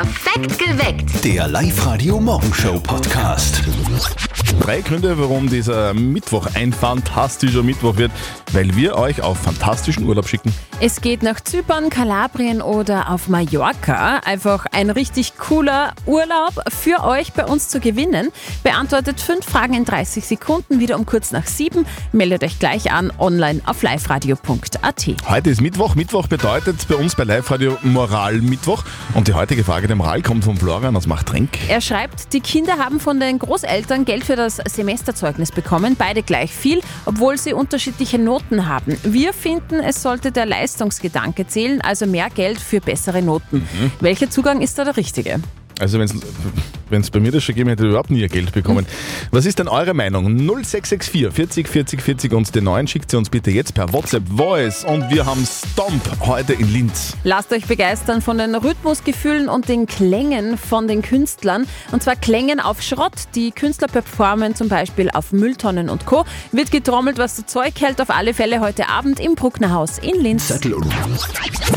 Perfekt geweckt. Der Live-Radio-Morgenshow-Podcast. Drei Gründe, warum dieser Mittwoch ein fantastischer Mittwoch wird, weil wir euch auf fantastischen Urlaub schicken. Es geht nach Zypern, Kalabrien oder auf Mallorca. Einfach ein richtig cooler Urlaub für euch bei uns zu gewinnen. Beantwortet fünf Fragen in 30 Sekunden, wieder um kurz nach sieben. Meldet euch gleich an online auf liveradio.at. Heute ist Mittwoch. Mittwoch bedeutet bei uns bei Live Radio Moral-Mittwoch. Und die heutige Frage der Moral kommt von Florian aus Machtrenk. Er schreibt, die Kinder haben von den Großeltern Geld für das Semesterzeugnis bekommen, beide gleich viel, obwohl sie unterschiedliche Noten haben. Wir finden, es sollte der Leistungsgedanke zählen, also mehr Geld für bessere Noten. Welcher Zugang ist da der richtige? Also wenn es bei mir das schon gegeben hätte, hätte ich überhaupt nie ihr Geld bekommen. Was ist denn eure Meinung? 0664 40 40 40 und den neuen schickt sie uns bitte jetzt per WhatsApp Voice und wir haben Stomp heute in Linz. Lasst euch begeistern von den Rhythmusgefühlen und den Klängen von den Künstlern. Und zwar Klängen auf Schrott. Die Künstler performen zum Beispiel auf Mülltonnen und Co. Wird getrommelt, was das Zeug hält. Auf alle Fälle heute Abend im Brucknerhaus in Linz.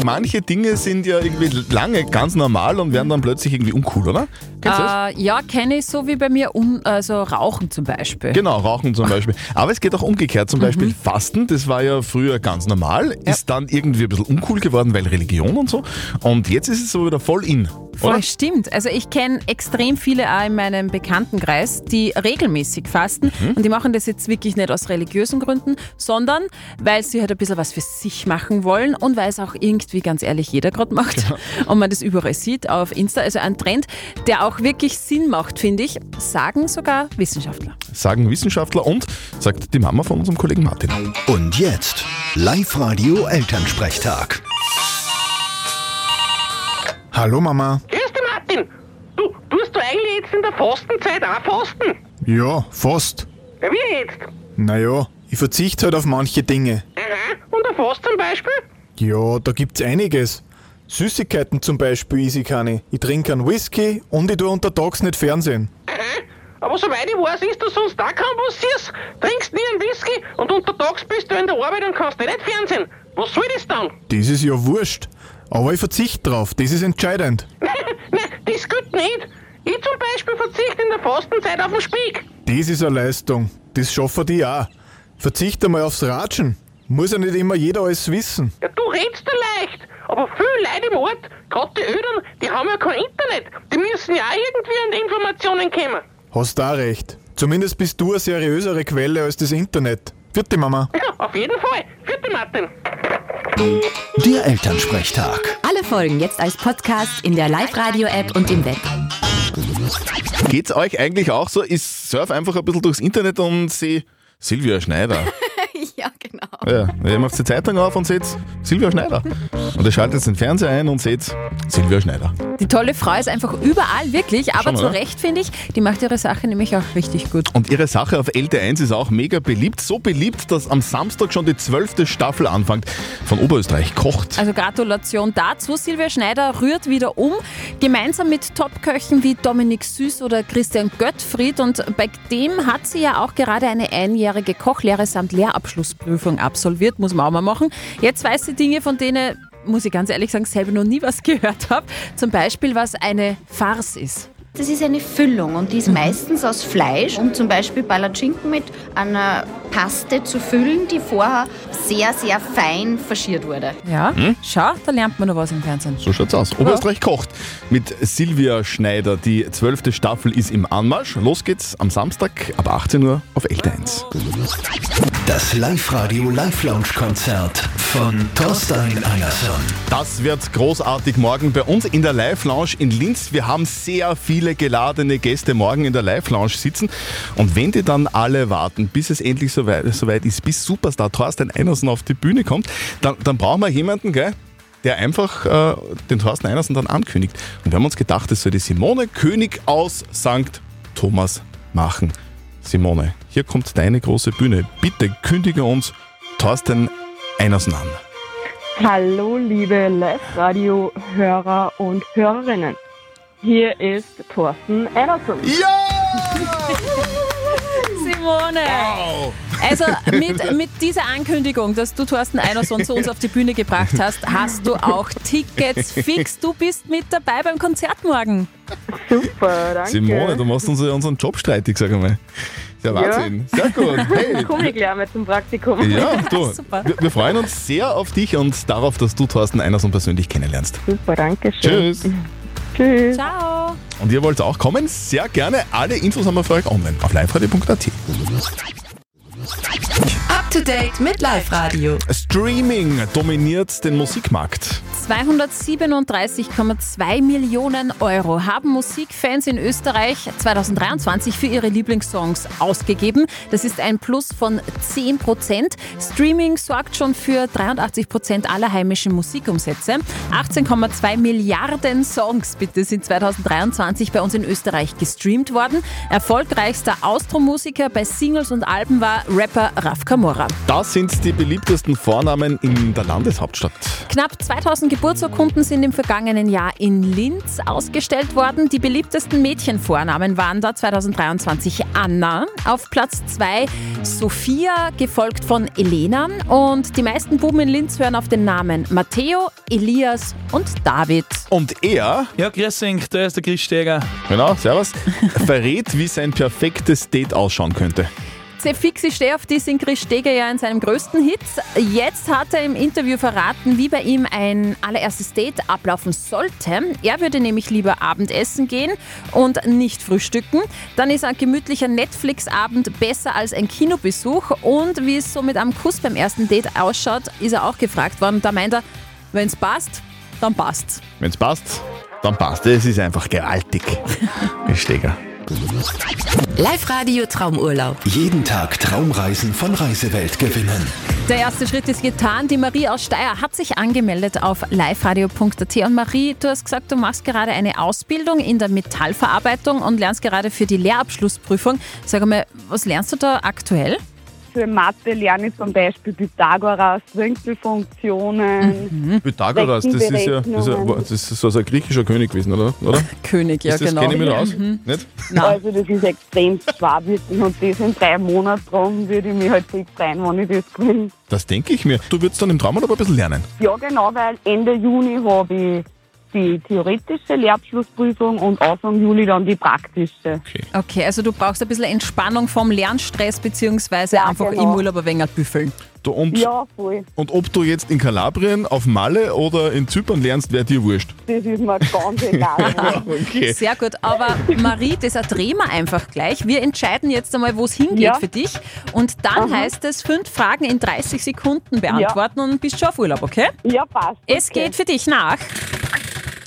Manche Dinge sind ja irgendwie lange ganz normal und werden dann plötzlich irgendwie uncool, oder? Kennst du das? Äh, ja, kenne ich so wie bei mir, um, also Rauchen zum Beispiel. Genau, Rauchen zum Beispiel. Aber es geht auch umgekehrt. Zum Beispiel Fasten, das war ja früher ganz normal, ist dann irgendwie ein bisschen uncool geworden, weil Religion und so. Und jetzt ist es so wieder voll in. Voll Oder? stimmt. Also ich kenne extrem viele auch in meinem Bekanntenkreis, die regelmäßig fasten Mhm. und die machen das jetzt wirklich nicht aus religiösen Gründen, sondern weil sie halt ein bisschen was für sich machen wollen und weil es auch irgendwie ganz ehrlich jeder gerade macht und man das überall sieht auf Insta. Also ein Trend, der auch wirklich Sinn macht, finde ich, sagen sogar Wissenschaftler. Sagen Wissenschaftler und sagt die Mama von unserem Kollegen Martin. Und jetzt Live-Radio Elternsprechtag. Hallo Mama. Grüß dich, Martin. Du, tust du eigentlich jetzt in der Fastenzeit auch fasten? Ja, fast. Ja, wie jetzt? Naja, ich verzichte halt auf manche Dinge. Aha. Und auf was zum Beispiel? Ja, da gibt's einiges. Süßigkeiten zum Beispiel isse ich keine. Ich trinke einen Whisky und ich tue untertags nicht Fernsehen. Aha. Aber soweit ich weiß, ist das sonst auch kaum was süß. Trinkst nie einen Whisky und untertags bist du in der Arbeit und kannst nicht fernsehen. Was soll das dann? Das ist ja wurscht. Aber ich verzichte drauf, das ist entscheidend. Nein, das geht nicht. Ich zum Beispiel verzichte in der Fastenzeit auf den Speck. Das ist eine Leistung. Das schaffen die auch. Verzichte mal aufs Ratschen. Muss ja nicht immer jeder alles wissen. Ja, du redst da leicht. Aber viele Leute im Ort, gerade die Eltern, die haben ja kein Internet. Die müssen ja auch irgendwie an die Informationen kommen. Hast da recht. Zumindest bist du eine seriösere Quelle als das Internet. Vierte Mama. Ja, auf jeden Fall. Vierte Martin. Der Elternsprechtag. Alle Folgen jetzt als Podcast in der Live-Radio-App und im Web. Geht's euch eigentlich auch so? Ich surf einfach ein bisschen durchs Internet und sehe Silvia Schneider. Ja, genau. Ja, ihr macht die Zeitung auf und seht Silvia Schneider. Und ihr schaltet den Fernseher ein und seht Silvia Schneider. Die tolle Frau ist einfach überall, wirklich, aber Schon, zu oder? Recht, finde ich. Die macht ihre Sache nämlich auch richtig gut. Und ihre Sache auf LT1 ist auch mega beliebt. So beliebt, dass am Samstag schon die zwölfte Staffel anfängt von Oberösterreich kocht. Also Gratulation dazu. Silvia Schneider rührt wieder um, gemeinsam mit Topköchen wie Dominik Süß oder Christian Göttfried. Und bei dem hat sie ja auch gerade eine einjährige Kochlehre samt Lehrabschlussprüfung absolviert, muss man auch mal machen. Jetzt weiß sie Dinge, von denen, muss ich ganz ehrlich sagen, selber noch nie was gehört habe. Zum Beispiel, was eine Farce ist. Das ist eine Füllung und die ist meistens aus Fleisch, um zum Beispiel Palatschinken mit einer Paste zu füllen, die vorher sehr, sehr fein faschiert wurde. Ja, schau, da lernt man noch was im Fernsehen. So schaut's aus. Oberösterreich kocht mit Silvia Schneider. Die zwölfte Staffel ist im Anmarsch. Los geht's am Samstag ab 18 Uhr auf LT1. Das Live-Radio Live-Lounge-Konzert von Thorstein Anderson. Das wird großartig morgen bei uns in der Live-Lounge in Linz. Wir haben sehr viele geladene Gäste morgen in der Live-Lounge sitzen. Und wenn die dann alle warten, bis es endlich soweit, soweit ist, bis Superstar Thorsten Einersen auf die Bühne kommt, dann, dann brauchen wir jemanden, gell? der einfach äh, den Thorsten Einersen dann ankündigt. Und wir haben uns gedacht, das soll die Simone König aus St. Thomas machen. Simone, hier kommt deine große Bühne. Bitte kündige uns Thorsten Einersen an. Hallo, liebe Live-Radio-Hörer und Hörerinnen. Hier ist Thorsten Ederson. Ja! Simone! Wow! Also mit, mit dieser Ankündigung, dass du Thorsten Einerson zu uns auf die Bühne gebracht hast, hast du auch Tickets fix. Du bist mit dabei beim Konzert morgen. Super, danke. Simone, du machst unsere, unseren Job streitig, sag einmal. Ist ja Wahnsinn. Sehr gut. Hey. Komm ich gleich mal zum Praktikum. Ja, du, Super. wir, wir freuen uns sehr auf dich und darauf, dass du Thorsten Einerson persönlich kennenlernst. Super, danke schön. Tschüss. Tschüss. Ciao. Und ihr wollt auch kommen? Sehr gerne. Alle Infos haben wir für euch online auf liveradio.at. Up to date mit Live Radio. Streaming dominiert den Musikmarkt. 237,2 Millionen Euro haben Musikfans in Österreich 2023 für ihre Lieblingssongs ausgegeben. Das ist ein Plus von 10 Prozent. Streaming sorgt schon für 83 Prozent aller heimischen Musikumsätze. 18,2 Milliarden Songs bitte sind 2023 bei uns in Österreich gestreamt worden. Erfolgreichster Austro-Musiker bei Singles und Alben war Rapper Raf Kamora. Das sind die beliebtesten Vornamen in der Landeshauptstadt. Knapp 2000 Geburtsurkunden sind im vergangenen Jahr in Linz ausgestellt worden. Die beliebtesten Mädchenvornamen waren da 2023 Anna, auf Platz 2 Sophia, gefolgt von Elena. Und die meisten Buben in Linz hören auf den Namen Matteo, Elias und David. Und er, Ja, grüß euch, da ist der Chris Steger. genau, servus, verrät, wie sein perfektes Date ausschauen könnte. Sehr fix, stehe auf die sind Chris Steger ja in seinem größten Hit. Jetzt hat er im Interview verraten, wie bei ihm ein allererstes Date ablaufen sollte. Er würde nämlich lieber Abendessen gehen und nicht frühstücken. Dann ist ein gemütlicher Netflix-Abend besser als ein Kinobesuch. Und wie es so mit einem Kuss beim ersten Date ausschaut, ist er auch gefragt worden. Da meint er, wenn es passt, dann passt's. Wenn es passt, dann passt. Es ist einfach gewaltig. Steger. Live Radio Traumurlaub. Jeden Tag Traumreisen von Reisewelt gewinnen. Der erste Schritt ist getan. Die Marie aus Steyr hat sich angemeldet auf liveradio.at. Und Marie, du hast gesagt, du machst gerade eine Ausbildung in der Metallverarbeitung und lernst gerade für die Lehrabschlussprüfung. Sag mal, was lernst du da aktuell? Für Mathe lerne ich zum Beispiel Pythagoras, Winkelfunktionen. Pythagoras, das ist ja, das ist, ja, das ist so ein griechischer König gewesen, oder? oder? König, ja ist das, genau. Kenne ich mich da aus? Nicht? Nein. Also das ist extrem schwer wirklich und das in drei Monaten drum würde ich mich halt fix freuen, wenn ich das gewinne. Das denke ich mir. Du würdest dann im Traumurlaub ein bisschen lernen. Ja genau, weil Ende Juni habe ich die theoretische Lehrabschlussprüfung und Anfang Juli dann die praktische. Okay, also du brauchst ein bisschen Entspannung vom Lernstress, beziehungsweise Ja, einfach genau. im Urlaub ein wenig büffeln. Du, und, Ja, voll. und ob du jetzt in Kalabrien, auf Malle oder in Zypern lernst, wäre dir wurscht. Das ist mir ganz egal. Okay. Sehr gut, aber Marie, das drehen wir einfach gleich. Wir entscheiden jetzt einmal, wo es hingeht Ja. für dich. Und dann heißt es, fünf Fragen in 30 Sekunden beantworten und bist schon auf Urlaub, okay? ja, passt. Es okay. geht für dich nach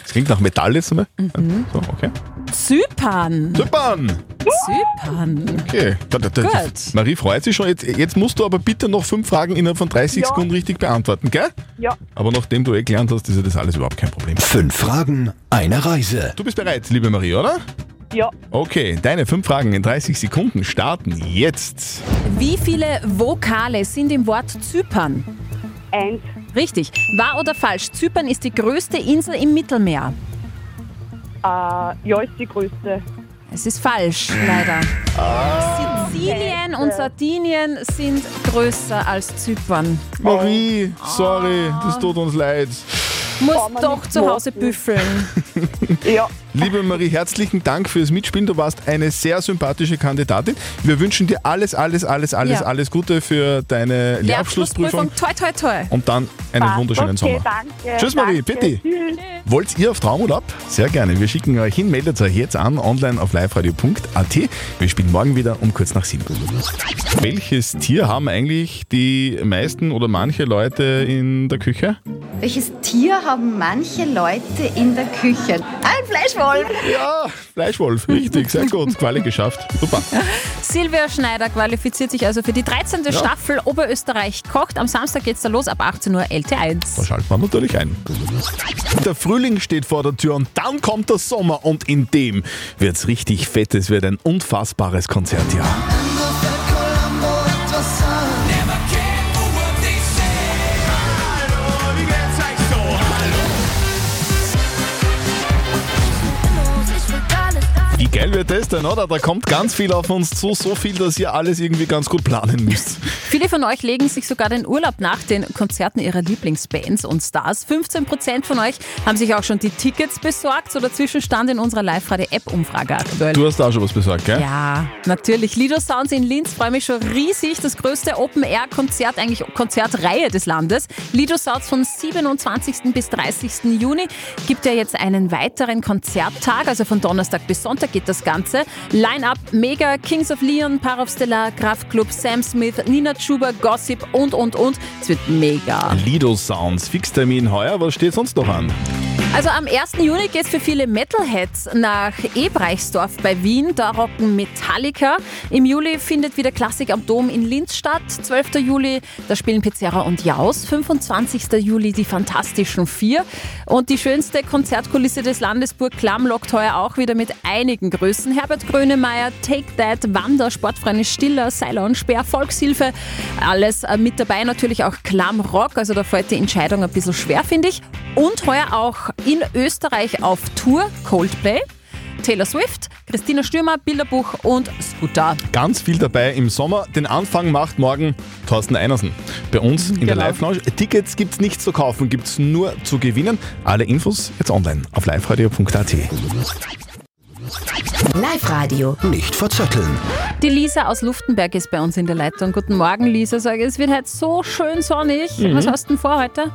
Das klingt nach Metall jetzt einmal. Mhm. So, okay. Zypern. Zypern! Zypern. Okay. Da, da, da, Gut. Marie freut sich schon. Jetzt, jetzt musst du aber bitte noch fünf Fragen innerhalb von 30 Ja. Sekunden richtig beantworten, gell? Ja, Aber nachdem du eh gelernt hast, ist ja das alles überhaupt kein Problem. Fünf Fragen, eine Reise. Du bist bereit, liebe Marie, oder? ja. Okay, deine fünf Fragen in 30 Sekunden starten jetzt. Wie viele Vokale sind im Wort Zypern? Eins, Richtig. Wahr oder falsch? Zypern ist die größte Insel im Mittelmeer. äh, ja, ist die größte. Es ist falsch, leider. Sizilien und Sardinien sind größer als Zypern. Marie, sorry, das tut uns leid. Muss doch zu Hause büffeln. Ja, Liebe Marie, herzlichen Dank fürs Mitspielen. Du warst eine sehr sympathische Kandidatin. Wir wünschen dir alles, alles, alles, alles, Ja. alles Gute für deine Lehrabschlussprüfung Toi, toi, toi. und dann einen passt. wunderschönen okay, Sommer. Danke, Tschüss, Marie, danke. bitte. Tschüss. Wollt ihr auf Traumurlaub? Sehr gerne. Wir schicken euch hin, meldet euch jetzt an, online auf liveradio.at. Wir spielen morgen wieder um kurz nach sieben. Welches Tier haben eigentlich die meisten oder manche Leute in der Küche? Welches Tier haben manche Leute in der Küche? Ein Fleischwolf! Ja, Fleischwolf, richtig, sehr gut. Quali geschafft. Super. Silvia Schneider qualifiziert sich also für die 13. Staffel Oberösterreich kocht. Am Samstag geht's da los ab 18 Uhr Da LT1. schalten wir natürlich ein. Der Frühling steht vor der Tür und dann kommt der Sommer und in dem wird's richtig fett. Es wird ein unfassbares Konzertjahr. Wird das denn, oder? Da kommt ganz viel auf uns zu, so viel, dass ihr alles irgendwie ganz gut planen müsst. Viele von euch legen sich sogar den Urlaub nach den Konzerten ihrer Lieblingsbands und Stars. 15% von euch haben sich auch schon die Tickets besorgt. So der Zwischenstand in unserer Live-Radio-App-Umfrage aktuell. Du hast da auch schon was besorgt, gell? Ja, natürlich. Lido Sounds in Linz freue mich schon riesig. Das größte Open-Air-Konzert, eigentlich Konzertreihe des Landes. Lido Sounds vom 27. bis 30. Juni gibt ja jetzt einen weiteren Konzerttag. Also von Donnerstag bis Sonntag geht das Ganze. Line-Up Mega, Kings of Leon, Parov Stellar, Kraftklub, Sam Smith, Nina Chuba, Gossip und, und, und. Es wird mega. Lido Sounds, Fixtermin heuer, was steht sonst noch an? Also am 1. Juni geht es für viele Metalheads nach Ebreichsdorf bei Wien. Da rocken Metallica. Im Juli findet wieder Klassik am Dom in Linz statt. 12. Juli, da spielen Pizzerra und Jaus. 25. Juli die Fantastischen Vier. Und die schönste Konzertkulisse des Landes Burg Klamm lockt heuer auch wieder mit einigen Größen. Herbert Grönemeyer, Take That, Wander, Sportfreunde Stiller, Seiler und Speer, Volkshilfe. Alles äh, mit dabei. Natürlich auch Klamm Rock. Also da fällt die Entscheidung ein bisschen schwer, finde ich. Und heuer auch in Österreich auf Tour Coldplay. Taylor Swift, Christina Stürmer, Bilderbuch und Scooter. Ganz viel dabei im Sommer. Den Anfang macht morgen Thorsten Einersen bei uns in der Genau. Live-Lounge. Tickets gibt es nicht zu kaufen, gibt es nur zu gewinnen. Alle Infos jetzt online auf liveradio.at. Live-Radio. Nicht verzetteln. Die Lisa aus Luftenberg ist bei uns in der Leitung. Guten Morgen, Lisa. Sag, es wird heute so schön sonnig. Was hast du denn vor heute?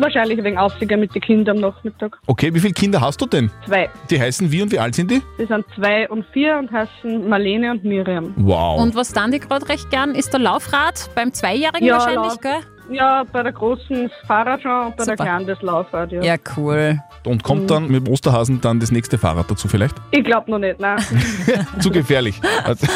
Wahrscheinlich wegen Aufsieger mit den Kindern am Nachmittag. Okay, wie viele Kinder hast du denn? Zwei. Die heißen wie und wie alt sind die? Die sind zwei und vier und heißen Marlene und Miriam. Wow. Und was dann die gerade recht gern, ist der Laufrad beim Zweijährigen Ja, wahrscheinlich, Lauf. gell? Ja, bei der großen das Fahrrad schon und bei Super. der kleinen das Laufrad, ja. Ja, cool. Und kommt dann mit dem Osterhasen dann das nächste Fahrrad dazu vielleicht? Ich glaube noch nicht, nein. Zu gefährlich. Also,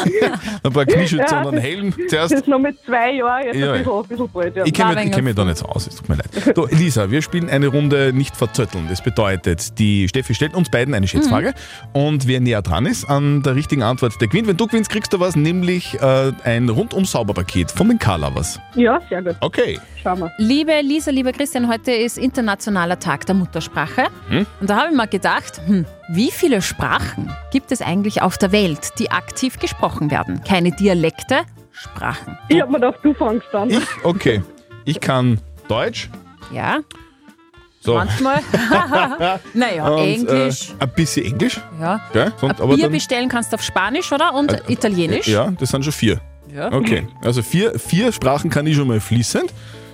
ein paar Knieschützer Ja, und einen das- Helm Das zuerst. ist noch mit zwei Jahren, jetzt Ja, ein, bisschen, ein bisschen bald, ja. Ich kenne mich, ein ich kenn mich wenig da nicht so aus, es tut mir leid. So, Lisa, wir spielen eine Runde nicht verzötteln. Das bedeutet, die Steffi stellt uns beiden eine Schätzfrage und wer näher dran ist an der richtigen Antwort, der gewinnt. Wenn du gewinnst, kriegst du was, nämlich äh, ein rundum sauber Paket von den Carlovers. Ja, sehr gut. Okay. Schauen wir. Liebe Lisa, lieber Christian, heute ist Internationaler Tag der Muttersprache. Hm? Und da habe ich mir gedacht, hm, wie viele Sprachen gibt es eigentlich auf der Welt, die aktiv gesprochen werden? Keine Dialekte, Sprachen. Ich hab mir gedacht, du fängst an. Ich, okay. Ich kann Deutsch. Ja, So. manchmal. naja, Und, Englisch. Äh, ein bisschen Englisch. ja. Gell? Sonst, Ein Bier bestellen kannst du auf Spanisch, oder? Und Äh, Italienisch. Ja, das sind schon vier. Ja. Okay, also vier, vier Sprachen kann ich schon mal fließend.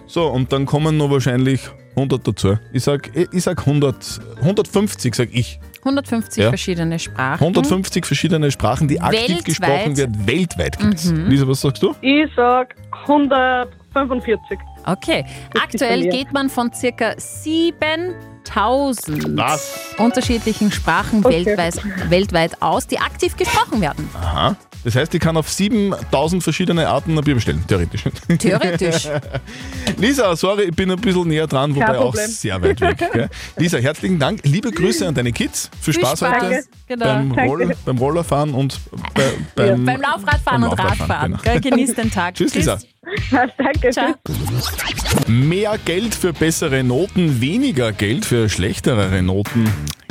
So, und dann kommen noch wahrscheinlich 100 dazu. Ich sag, ich sag 100, 150, sag ich. 150 Ja. verschiedene Sprachen. 150 verschiedene Sprachen, die aktiv Weltweit. gesprochen werden. Weltweit gibt's. Mhm. Lisa, was sagst du? Ich sag 145. Okay, aktuell geht man von circa 7000 Was? unterschiedlichen Sprachen Okay. weltweit, weltweit aus, die aktiv gesprochen werden. Aha. Das heißt, ich kann auf 7000 verschiedene Arten ein Bier bestellen, theoretisch. Theoretisch. Lisa, sorry, ich bin ein bisschen näher dran, wobei auch sehr weit weg. Gell? Lisa, herzlichen Dank. Liebe Grüße an deine Kids. Viel Viel Spaß, Spaß. heute Genau. beim. Roll, beim Rollerfahren und bei, beim, Beim Laufradfahren beim und Radfahren. genau. Genieß den Tag. Tschüss, Lisa. Danke. Ciao. Mehr Geld für bessere Noten, weniger Geld für schlechtere Noten.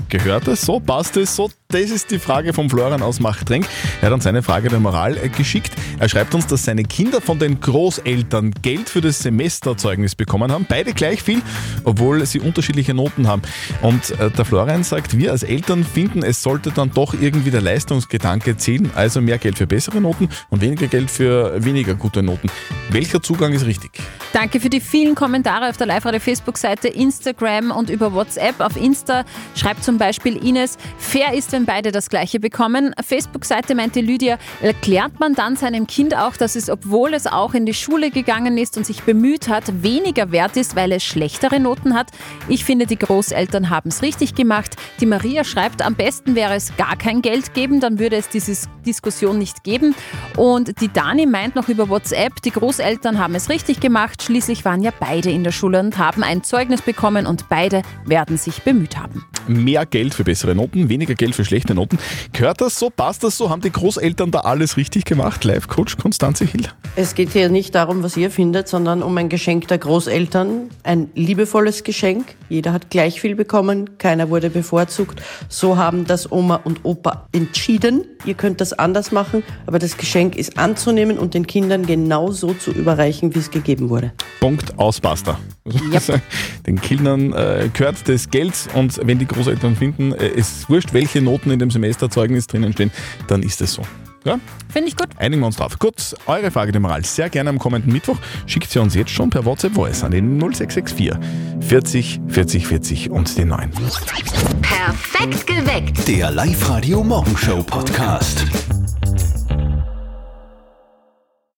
Gehört das so? Passt es so? Das ist die Frage von Florian aus Machtrenk. Er hat uns seine Frage der Moral äh, geschickt. Er schreibt uns, dass seine Kinder von den Großeltern Geld für das Semesterzeugnis bekommen haben. Beide gleich viel, obwohl sie unterschiedliche Noten haben. Und äh, der Florian sagt, wir als Eltern finden, es sollte dann doch irgendwie der Leistungsgedanke zählen. Also mehr Geld für bessere Noten und weniger Geld für weniger gute Noten. Welcher Zugang ist richtig? Danke für die vielen Kommentare auf der Live-Radio-Facebook-Seite, Instagram und über WhatsApp. Auf Insta schreibt zum Beispiel Ines, fair ist, wenn beide das Gleiche bekommen. Facebook-Seite meinte Lydia, erklärt man dann seinem Kind auch, dass es, obwohl es auch in die Schule gegangen ist und sich bemüht hat, weniger wert ist, weil es schlechtere Noten hat? Ich finde, die Großeltern haben es richtig gemacht. Die Maria schreibt, am besten wäre es gar kein Geld geben, dann würde es diese Diskussion nicht geben. Und die Dani meint noch über WhatsApp, die Großeltern haben es richtig gemacht. Schließlich waren ja beide in der Schule und haben ein Zeugnis bekommen und beide werden sich bemüht haben. Mehr Geld für bessere Noten, weniger Geld für schlechte Noten. Gehört das so? Passt das so? Haben die Großeltern da alles richtig gemacht? Live-Coach Konstanze Hill. Es geht hier nicht darum, was ihr findet, sondern um ein Geschenk der Großeltern. Ein liebevolles Geschenk. Jeder hat gleich viel bekommen, keiner wurde bevorzugt. So haben das Oma und Opa entschieden. Ihr könnt das anders machen, aber das Geschenk ist anzunehmen und den Kindern genau so zu überreichen, wie es gegeben wurde. Punkt aus Basta. Den Kindern äh, gehört das Geld und wenn die Großeltern finden, äh, es ist wurscht, welche Noten in dem Semesterzeugnis drinnen stehen, dann ist es so. Ja? Finde ich gut. Einigen wir uns drauf. Gut, eure Frage, die Moral, sehr gerne am kommenden Mittwoch. Schickt sie uns jetzt schon per WhatsApp Voice an den 0664 40 40 40 und den 9. Perfekt geweckt. Der Live-Radio Morgenshow Podcast.